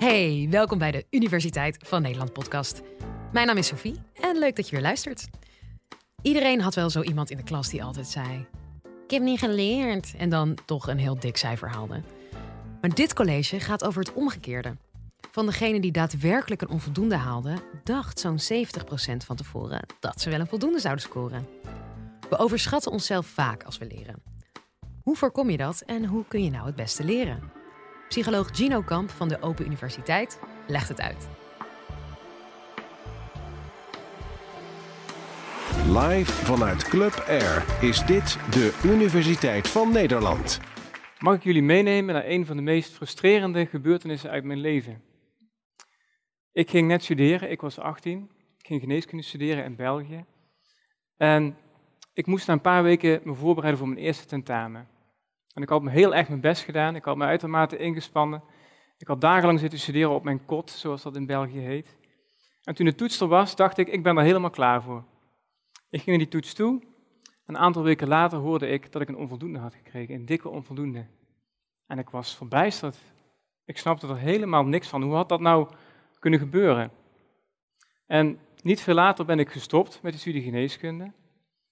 Hey, welkom bij de Universiteit van Nederland podcast. Mijn naam is Sophie en leuk dat je weer luistert. Iedereen had wel zo iemand in de klas die altijd zei: Ik heb niet geleerd. En dan toch een heel dik cijfer haalde. Maar dit college gaat over het omgekeerde. Van degene die daadwerkelijk een onvoldoende haalde, dacht zo'n 70% van tevoren dat ze wel een voldoende zouden scoren. We overschatten onszelf vaak als we leren. Hoe voorkom je dat en hoe kun je nou het beste leren? Psycholoog Gino Kamp van de Open Universiteit legt het uit. Live vanuit Club Air is dit de Universiteit van Nederland. Mag ik jullie meenemen naar een van de meest frustrerende gebeurtenissen uit mijn leven? Ik ging net studeren, ik was 18. Ik ging geneeskunde studeren in België. En ik moest na een paar weken me voorbereiden voor mijn eerste tentamen. En ik had me heel erg mijn best gedaan, ik had me uitermate ingespannen. Ik had dagenlang zitten studeren op mijn kot, zoals dat in België heet. En toen de toets er was, dacht ik, ik ben er helemaal klaar voor. Ik ging naar die toets toe. Een aantal weken later hoorde ik dat ik een onvoldoende had gekregen, een dikke onvoldoende. En ik was verbijsterd. Ik snapte er helemaal niks van. Hoe had dat nou kunnen gebeuren? En niet veel later ben ik gestopt met de studie geneeskunde.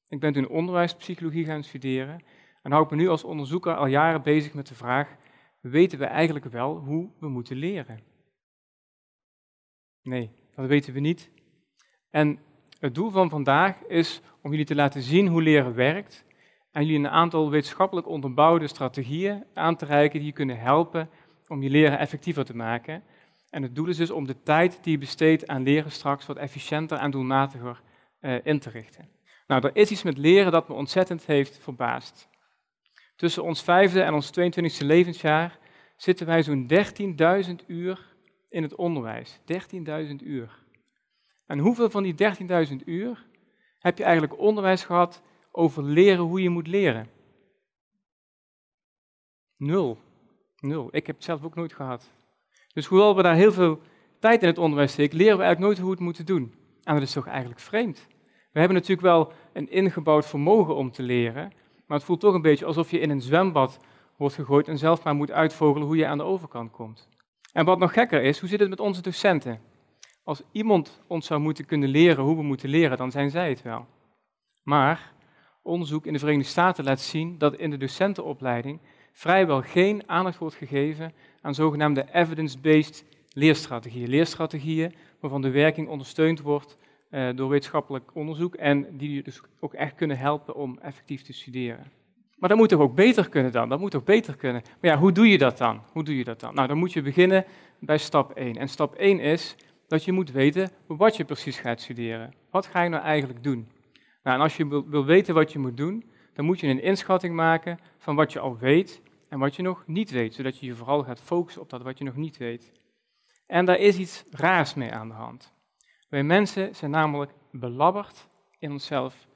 Ik ben toen onderwijspsychologie gaan studeren en hou ik me nu als onderzoeker al jaren bezig met de vraag, weten we eigenlijk wel hoe we moeten leren? Nee, dat weten we niet. En het doel van vandaag is om jullie te laten zien hoe leren werkt en jullie een aantal wetenschappelijk onderbouwde strategieën aan te reiken die je kunnen helpen om je leren effectiever te maken. En het doel is dus om de tijd die je besteedt aan leren straks wat efficiënter en doelmatiger uh, in te richten. Nou, er is iets met leren dat me ontzettend heeft verbaasd. Tussen ons vijfde en ons 22e levensjaar zitten wij zo'n 13.000 uur in het onderwijs. 13.000 uur. En hoeveel van die 13.000 uur heb je eigenlijk onderwijs gehad over leren hoe je moet leren? Nul. Nul. Ik heb het zelf ook nooit gehad. Dus hoewel we daar heel veel tijd in het onderwijs steken, leren we eigenlijk nooit hoe we het moeten doen. En dat is toch eigenlijk vreemd. We hebben natuurlijk wel een ingebouwd vermogen om te leren, maar het voelt toch een beetje alsof je in een zwembad wordt gegooid en zelf maar moet uitvogelen hoe je aan de overkant komt. En wat nog gekker is, hoe zit het met onze docenten? Als iemand ons zou moeten kunnen leren hoe we moeten leren, dan zijn zij het wel. Maar onderzoek in de Verenigde Staten laat zien dat in de docentenopleiding vrijwel geen aandacht wordt gegeven aan zogenaamde evidence-based leerstrategieën. Leerstrategieën waarvan de werking ondersteund wordt uh, door wetenschappelijk onderzoek en die je dus ook echt kunnen helpen om effectief te studeren. Maar dat moet toch ook beter kunnen dan? Dat moet toch beter kunnen? Maar ja, hoe doe je dat dan? Hoe doe je dat dan? Nou, dan moet je beginnen bij stap 1. En stap 1 is dat je moet weten wat je precies gaat studeren. Wat ga je nou eigenlijk doen? Nou, en als je wil, wil weten wat je moet doen, dan moet je een inschatting maken van wat je al weet en wat je nog niet weet, zodat je je vooral gaat focussen op dat wat je nog niet weet. En daar is iets raars mee aan de hand. Wij mensen zijn namelijk belabberd in onszelf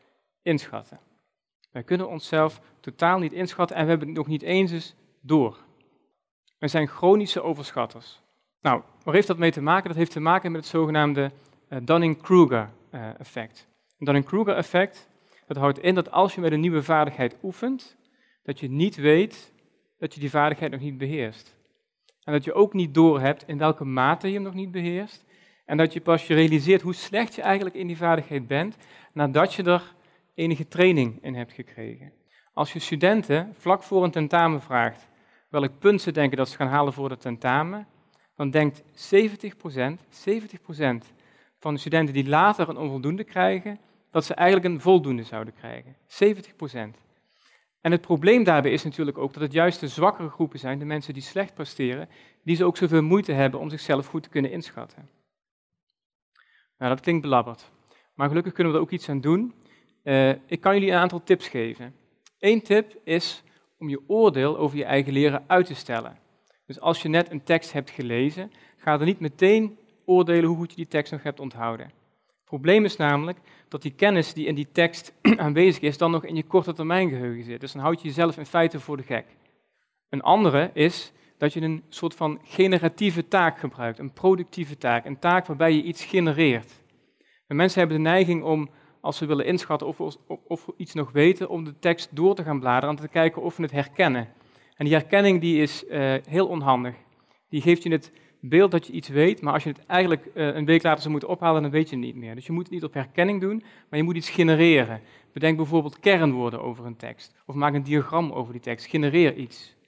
inschatten. Wij kunnen onszelf totaal niet inschatten en we hebben het nog niet eens eens door. We zijn chronische overschatters. Nou, waar heeft dat mee te maken? Dat heeft te maken met het zogenaamde uh, Dunning-Kruger-effect. Het Dunning-Kruger-effect dat houdt in dat als je met een nieuwe vaardigheid oefent, dat je niet weet dat je die vaardigheid nog niet beheerst. En dat je ook niet doorhebt in welke mate je hem nog niet beheerst en dat je pas je realiseert hoe slecht je eigenlijk in die vaardigheid bent, nadat je er enige training in hebt gekregen. Als je studenten vlak voor een tentamen vraagt welk punt ze denken dat ze gaan halen voor het tentamen, dan denkt 70%, 70% van de studenten die later een onvoldoende krijgen, dat ze eigenlijk een voldoende zouden krijgen. 70%. En het probleem daarbij is natuurlijk ook dat het juist de zwakkere groepen zijn, de mensen die slecht presteren, die ze ook zoveel moeite hebben om zichzelf goed te kunnen inschatten. Nou, dat klinkt belabberd. Maar gelukkig kunnen we er ook iets aan doen. Uh, ik kan jullie een aantal tips geven. Eén tip is om je oordeel over je eigen leren uit te stellen. Dus als je net een tekst hebt gelezen, ga er niet meteen oordelen hoe goed je die tekst nog hebt onthouden. Het probleem is namelijk dat die kennis die in die tekst aanwezig is, dan nog in je korte termijn geheugen zit. Dus dan houd je jezelf in feite voor de gek. Een andere is dat je een soort van generatieve taak gebruikt, een productieve taak, een taak waarbij je iets genereert. En mensen hebben de neiging om, als ze willen inschatten of, of, iets nog weten, om de tekst door te gaan bladeren en te kijken of we het herkennen. En die herkenning die is uh, heel onhandig. Die geeft je het beeld dat je iets weet, maar als je het eigenlijk uh, een week later zou moeten ophalen, dan weet je het niet meer. Dus je moet het niet op herkenning doen, maar je moet iets genereren. Bedenk bijvoorbeeld kernwoorden over een tekst, of maak een diagram over die tekst. Genereer iets.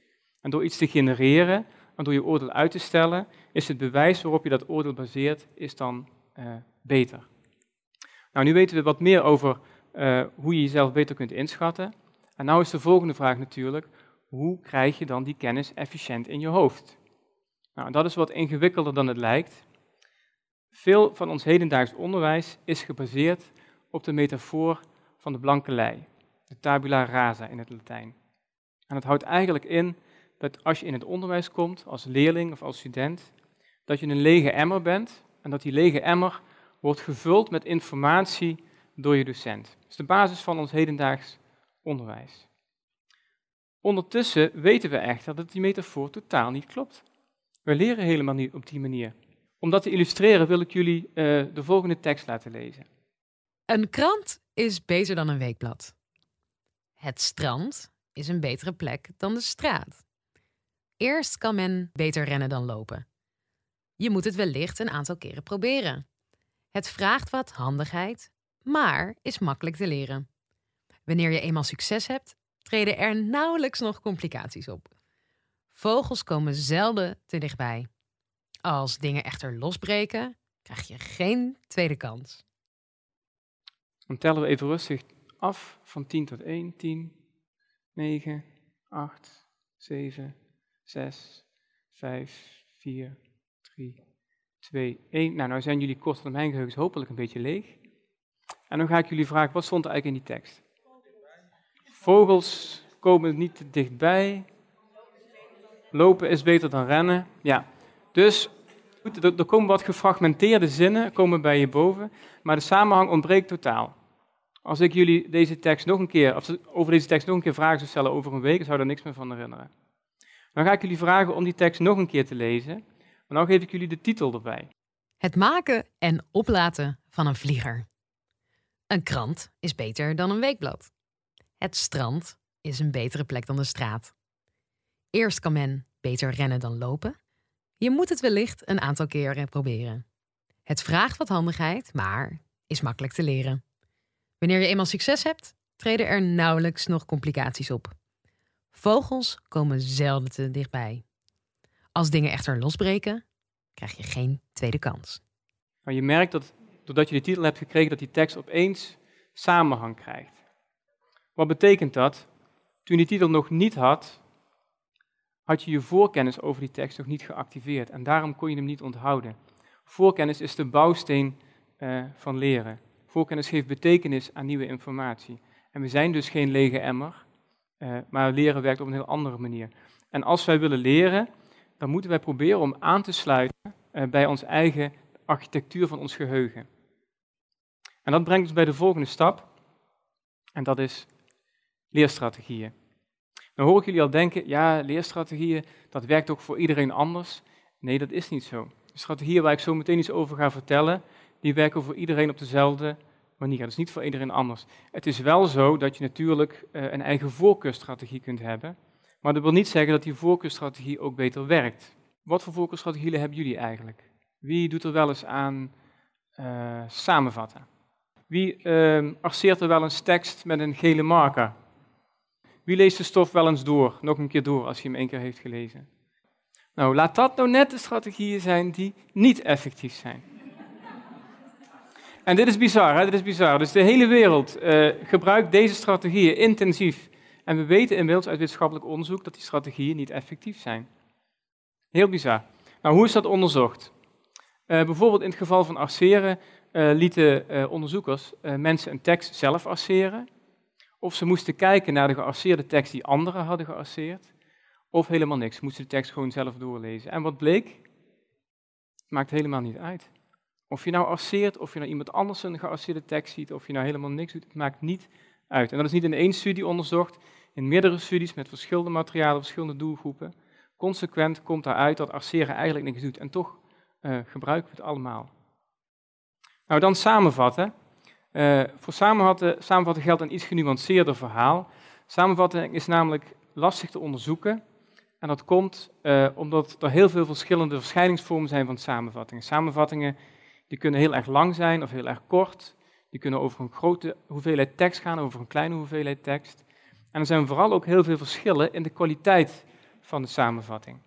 En door iets te genereren, en door je oordeel uit te stellen, is het bewijs waarop je dat oordeel baseert, is dan uh, beter. Nou, nu weten we wat meer over uh, hoe je jezelf beter kunt inschatten. En nou is de volgende vraag natuurlijk, hoe krijg je dan die kennis efficiënt in je hoofd? Nou, dat is wat ingewikkelder dan het lijkt. Veel van ons hedendaags onderwijs is gebaseerd op de metafoor van de blanke lei, de tabula rasa in het Latijn. En dat houdt eigenlijk in dat als je in het onderwijs komt, als leerling of als student, dat je een lege emmer bent en dat die lege emmer wordt gevuld met informatie door je docent. Dat is de basis van ons hedendaags onderwijs. Ondertussen weten we echter dat die metafoor totaal niet klopt. We leren helemaal niet op die manier. Om dat te illustreren wil ik jullie uh, de volgende tekst laten lezen. Een krant is beter dan een weekblad. Het strand is een betere plek dan de straat. Eerst kan men beter rennen dan lopen. Je moet het wellicht een aantal keren proberen. Het vraagt wat handigheid, maar is makkelijk te leren. Wanneer je eenmaal succes hebt, treden er nauwelijks nog complicaties op. Vogels komen zelden te dichtbij. Als dingen echter losbreken, krijg je geen tweede kans. Dan tellen we even rustig af van 10 tot 1. 10, 9, 8, 7, 6, 5, 4, 3, 2, 1. Nou, nou zijn jullie kort van mijn geheugen hopelijk een beetje leeg. En dan ga ik jullie vragen, wat stond er eigenlijk in die tekst? Vogels komen niet te dichtbij. Lopen is beter dan rennen. Ja, dus goed, er, komen wat gefragmenteerde zinnen komen bij je boven, maar de samenhang ontbreekt totaal. Als ik jullie deze tekst nog een keer, of over deze tekst nog een keer vragen zou stellen over een week, zou er niks meer van herinneren. Dan ga ik jullie vragen om die tekst nog een keer te lezen. En dan geef ik jullie de titel erbij. Het maken en oplaten van een vlieger. Een krant is beter dan een weekblad. Het strand is een betere plek dan de straat. Eerst kan men beter rennen dan lopen. Je moet het wellicht een aantal keren proberen. Het vraagt wat handigheid, maar is makkelijk te leren. Wanneer je eenmaal succes hebt, treden er nauwelijks nog complicaties op. Vogels komen zelden te dichtbij. Als dingen echter losbreken, krijg je geen tweede kans. Maar je merkt dat doordat je de titel hebt gekregen, dat die tekst opeens samenhang krijgt. Wat betekent dat? Toen je die titel nog niet had, had je je voorkennis over die tekst nog niet geactiveerd en daarom kon je hem niet onthouden. Voorkennis is de bouwsteen uh, van leren. Voorkennis geeft betekenis aan nieuwe informatie. En we zijn dus geen lege emmer, uh, maar leren werkt op een heel andere manier. En als wij willen leren, dan moeten wij proberen om aan te sluiten uh, bij ons eigen architectuur van ons geheugen. En dat brengt ons bij de volgende stap, en dat is leerstrategieën. Dan hoor ik jullie al denken, ja, leerstrategieën, dat werkt ook voor iedereen anders. Nee, dat is niet zo. De strategieën waar ik zo meteen iets over ga vertellen, die werken voor iedereen op dezelfde manier. Dat is niet voor iedereen anders. Het is wel zo dat je natuurlijk uh, een eigen voorkeurstrategie kunt hebben, maar dat wil niet zeggen dat die voorkeurstrategie ook beter werkt. Wat voor voorkeurstrategieën hebben jullie eigenlijk? Wie doet er wel eens aan uh, samenvatten? Wie uh, er wel eens tekst met een gele marker? Wie leest de stof wel eens door, nog een keer door, als hij hem één keer heeft gelezen? Nou, laat dat nou net de strategieën zijn die niet effectief zijn. En dit is bizar, hè? dit is bizar. Dus de hele wereld uh, gebruikt deze strategieën intensief. En we weten inmiddels uit wetenschappelijk onderzoek dat die strategieën niet effectief zijn. Heel bizar. Nou, hoe is dat onderzocht? Uh, bijvoorbeeld in het geval van arceren uh, lieten onderzoekers mensen een tekst zelf arceren. Of ze moesten kijken naar de gearceerde tekst die anderen hadden gearceerd. Of helemaal niks, ze moesten de tekst gewoon zelf doorlezen. En wat bleek? Maakt helemaal niet uit. Of je nou arceert, of je nou iemand anders een gearceerde tekst ziet, of je nou helemaal niks doet, het maakt niet uit. En dat is niet in één studie onderzocht, in meerdere studies met verschillende materialen, verschillende doelgroepen. Consequent komt daaruit dat arceren eigenlijk niks doet. En toch uh, gebruiken we het allemaal. Nou, dan samenvatten. Uh, voor samenvatten, samenvatten geldt een iets genuanceerder verhaal. Samenvatting is namelijk lastig te onderzoeken En dat komt uh, omdat er heel veel verschillende verschijningsvormen zijn van samenvattingen. Samenvattingen die kunnen heel erg lang zijn of heel erg kort. Die kunnen over een grote hoeveelheid tekst gaan, over een kleine hoeveelheid tekst. En er zijn vooral ook heel veel verschillen in de kwaliteit van de samenvatting.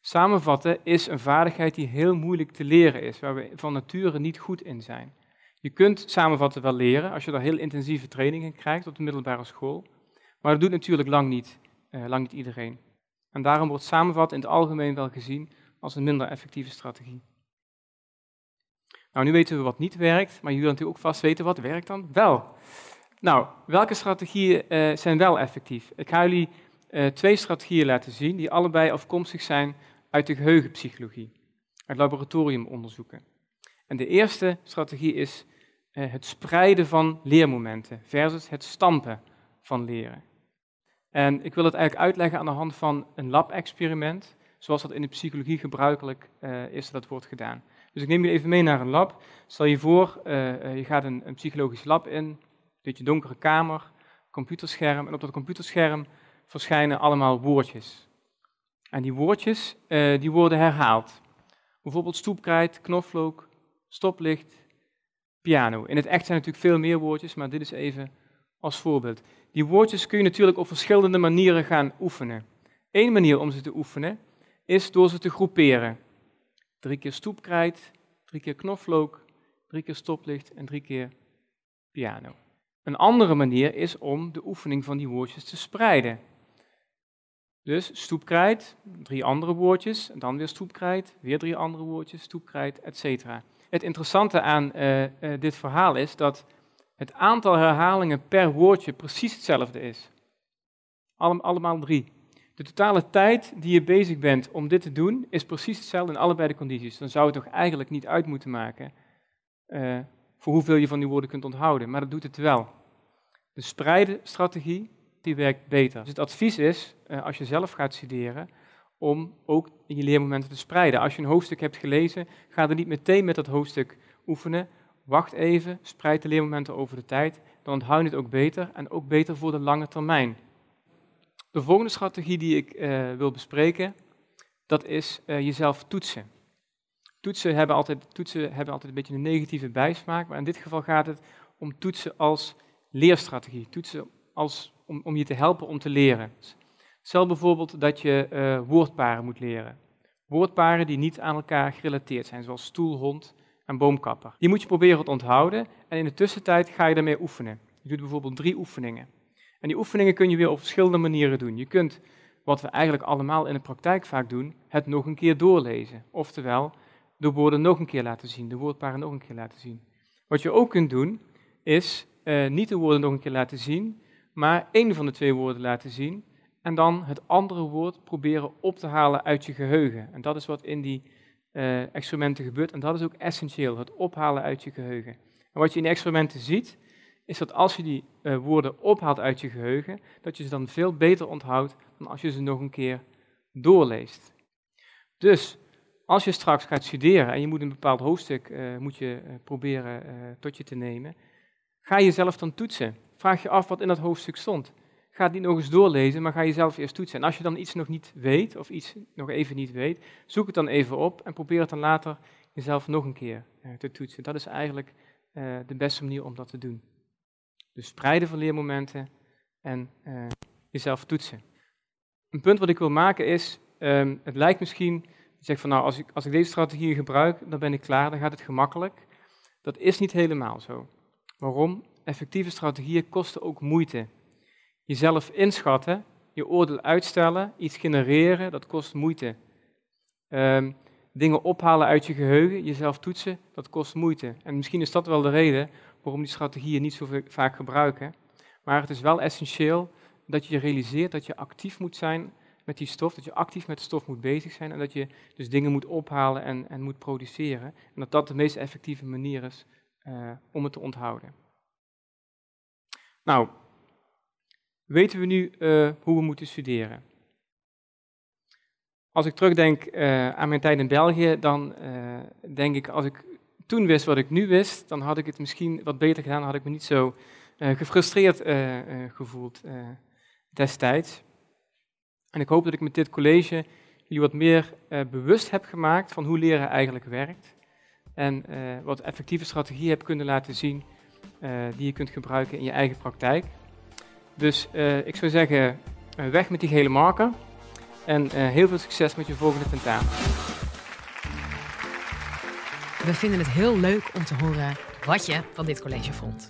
Samenvatten is een vaardigheid die heel moeilijk te leren is, waar we van nature niet goed in zijn. Je kunt samenvatten wel leren als je daar heel intensieve training in krijgt op de middelbare school, maar dat doet natuurlijk lang niet, uh, lang niet iedereen. En daarom wordt samenvatten in het algemeen wel gezien als een minder effectieve strategie. Nou, nu weten we wat niet werkt, maar jullie willen natuurlijk ook vast weten wat werkt dan wel. Nou, welke strategieën uh, zijn wel effectief? Ik ga jullie uh, twee strategieën laten zien die allebei afkomstig zijn uit de geheugenpsychologie, uit laboratoriumonderzoeken. En de eerste strategie is uh, het spreiden van leermomenten versus het stampen van leren. En ik wil het eigenlijk uitleggen aan de hand van een lab-experiment, zoals dat in de psychologie gebruikelijk is dat wordt gedaan. Dus ik neem je even mee naar een lab. Stel je voor, je gaat een, een psychologisch lab in, een beetje donkere kamer, computerscherm, en op dat computerscherm verschijnen allemaal woordjes. En die woordjes uh, die worden herhaald. Bijvoorbeeld stoepkrijt, knoflook, stoplicht, piano. In het echt zijn natuurlijk veel meer woordjes, maar dit is even als voorbeeld. Die woordjes kun je natuurlijk op verschillende manieren gaan oefenen. Eén manier om ze te oefenen is door ze te groeperen. Drie keer stoepkrijt, drie keer knoflook, drie keer stoplicht en drie keer piano. Een andere manier is om de oefening van die woordjes te spreiden. Dus stoepkrijt, drie andere woordjes, en dan weer stoepkrijt, weer drie andere woordjes, stoepkrijt, etc. Het interessante aan uh, uh, dit verhaal is dat het aantal herhalingen per woordje precies hetzelfde is. Allem, allemaal drie. De totale tijd die je bezig bent om dit te doen, is precies hetzelfde in allebei de condities. Dan zou het toch eigenlijk niet uit moeten maken uh, voor hoeveel je van die woorden kunt onthouden, maar dat doet het wel. De spreiden strategie die werkt beter. Dus het advies is, uh, als je zelf gaat studeren, om ook in je leermomenten te spreiden. Als je een hoofdstuk hebt gelezen, ga er niet meteen met dat hoofdstuk oefenen. Wacht even, spreid de leermomenten over de tijd, dan onthoud je het ook beter en ook beter voor de lange termijn. De volgende strategie die ik uh, wil bespreken, dat is uh, jezelf toetsen. Toetsen hebben, altijd, toetsen hebben altijd een beetje een negatieve bijsmaak, maar in dit geval gaat het om toetsen als leerstrategie. Toetsen als om, om je te helpen om te leren. Stel bijvoorbeeld dat je uh, woordparen moet leren. Woordparen die niet aan elkaar gerelateerd zijn, zoals stoel, hond en boomkapper. Die moet je proberen te onthouden en in de tussentijd ga je daarmee oefenen. Je doet bijvoorbeeld drie oefeningen. En die oefeningen kun je weer op verschillende manieren doen. Je kunt, wat we eigenlijk allemaal in de praktijk vaak doen, het nog een keer doorlezen. Oftewel, de woorden nog een keer laten zien, de woordparen nog een keer laten zien. Wat je ook kunt doen, is uh, niet de woorden nog een keer laten zien, maar één van de twee woorden laten zien en dan het andere woord proberen op te halen uit je geheugen. En dat is wat in die uh, experimenten gebeurt en dat is ook essentieel, het ophalen uit je geheugen. En wat je in de experimenten ziet, is dat als je die uh, woorden ophaalt uit je geheugen, dat je ze dan veel beter onthoudt dan als je ze nog een keer doorleest. Dus als je straks gaat studeren en je moet een bepaald hoofdstuk uh, moet je, proberen tot je te nemen, ga jezelf dan toetsen. Vraag je af wat in dat hoofdstuk stond. Ga het niet nog eens doorlezen, maar ga jezelf eerst toetsen. En als je dan iets nog niet weet, of iets nog even niet weet, zoek het dan even op en probeer het dan later jezelf nog een keer te toetsen. Dat is eigenlijk de beste manier om dat te doen. Dus spreiden van leermomenten en uh, jezelf toetsen. Een punt wat ik wil maken is, um, het lijkt misschien, je zegt van nou, als ik, als ik deze strategie gebruik, dan ben ik klaar, dan gaat het gemakkelijk. Dat is niet helemaal zo. Waarom? effectieve strategieën kosten ook moeite. Jezelf inschatten, je oordeel uitstellen, iets genereren, dat kost moeite. Um, dingen ophalen uit je geheugen, jezelf toetsen, dat kost moeite. En misschien is dat wel de reden waarom die strategieën niet zo vaak gebruiken. Maar het is wel essentieel dat je realiseert dat je actief moet zijn met die stof, dat je actief met de stof moet bezig zijn en dat je dus dingen moet ophalen en, en moet produceren. En dat dat de meest effectieve manier is uh, om het te onthouden. Nou, weten we nu uh, hoe we moeten studeren? Als ik terugdenk uh, aan mijn tijd in België, dan denk ik, als ik toen wist wat ik nu wist, dan had ik het misschien wat beter gedaan, had ik me niet zo gefrustreerd gevoeld destijds. En ik hoop dat ik met dit college jullie wat meer uh, bewust heb gemaakt van hoe leren eigenlijk werkt. En uh, wat effectieve strategieën heb kunnen laten zien uh, die je kunt gebruiken in je eigen praktijk. Dus ik zou zeggen, weg met die gele marker. En heel veel succes met je volgende tentamen. We vinden het heel leuk om te horen wat je van dit college vond.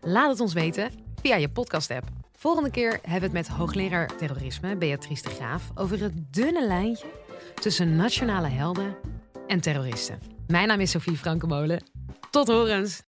Laat het ons weten via je podcast-app. Volgende keer hebben we het met hoogleraar terrorisme Beatrice de Graaf over het dunne lijntje tussen nationale helden en terroristen. Mijn naam is Sophie Frankemolen. Tot horens!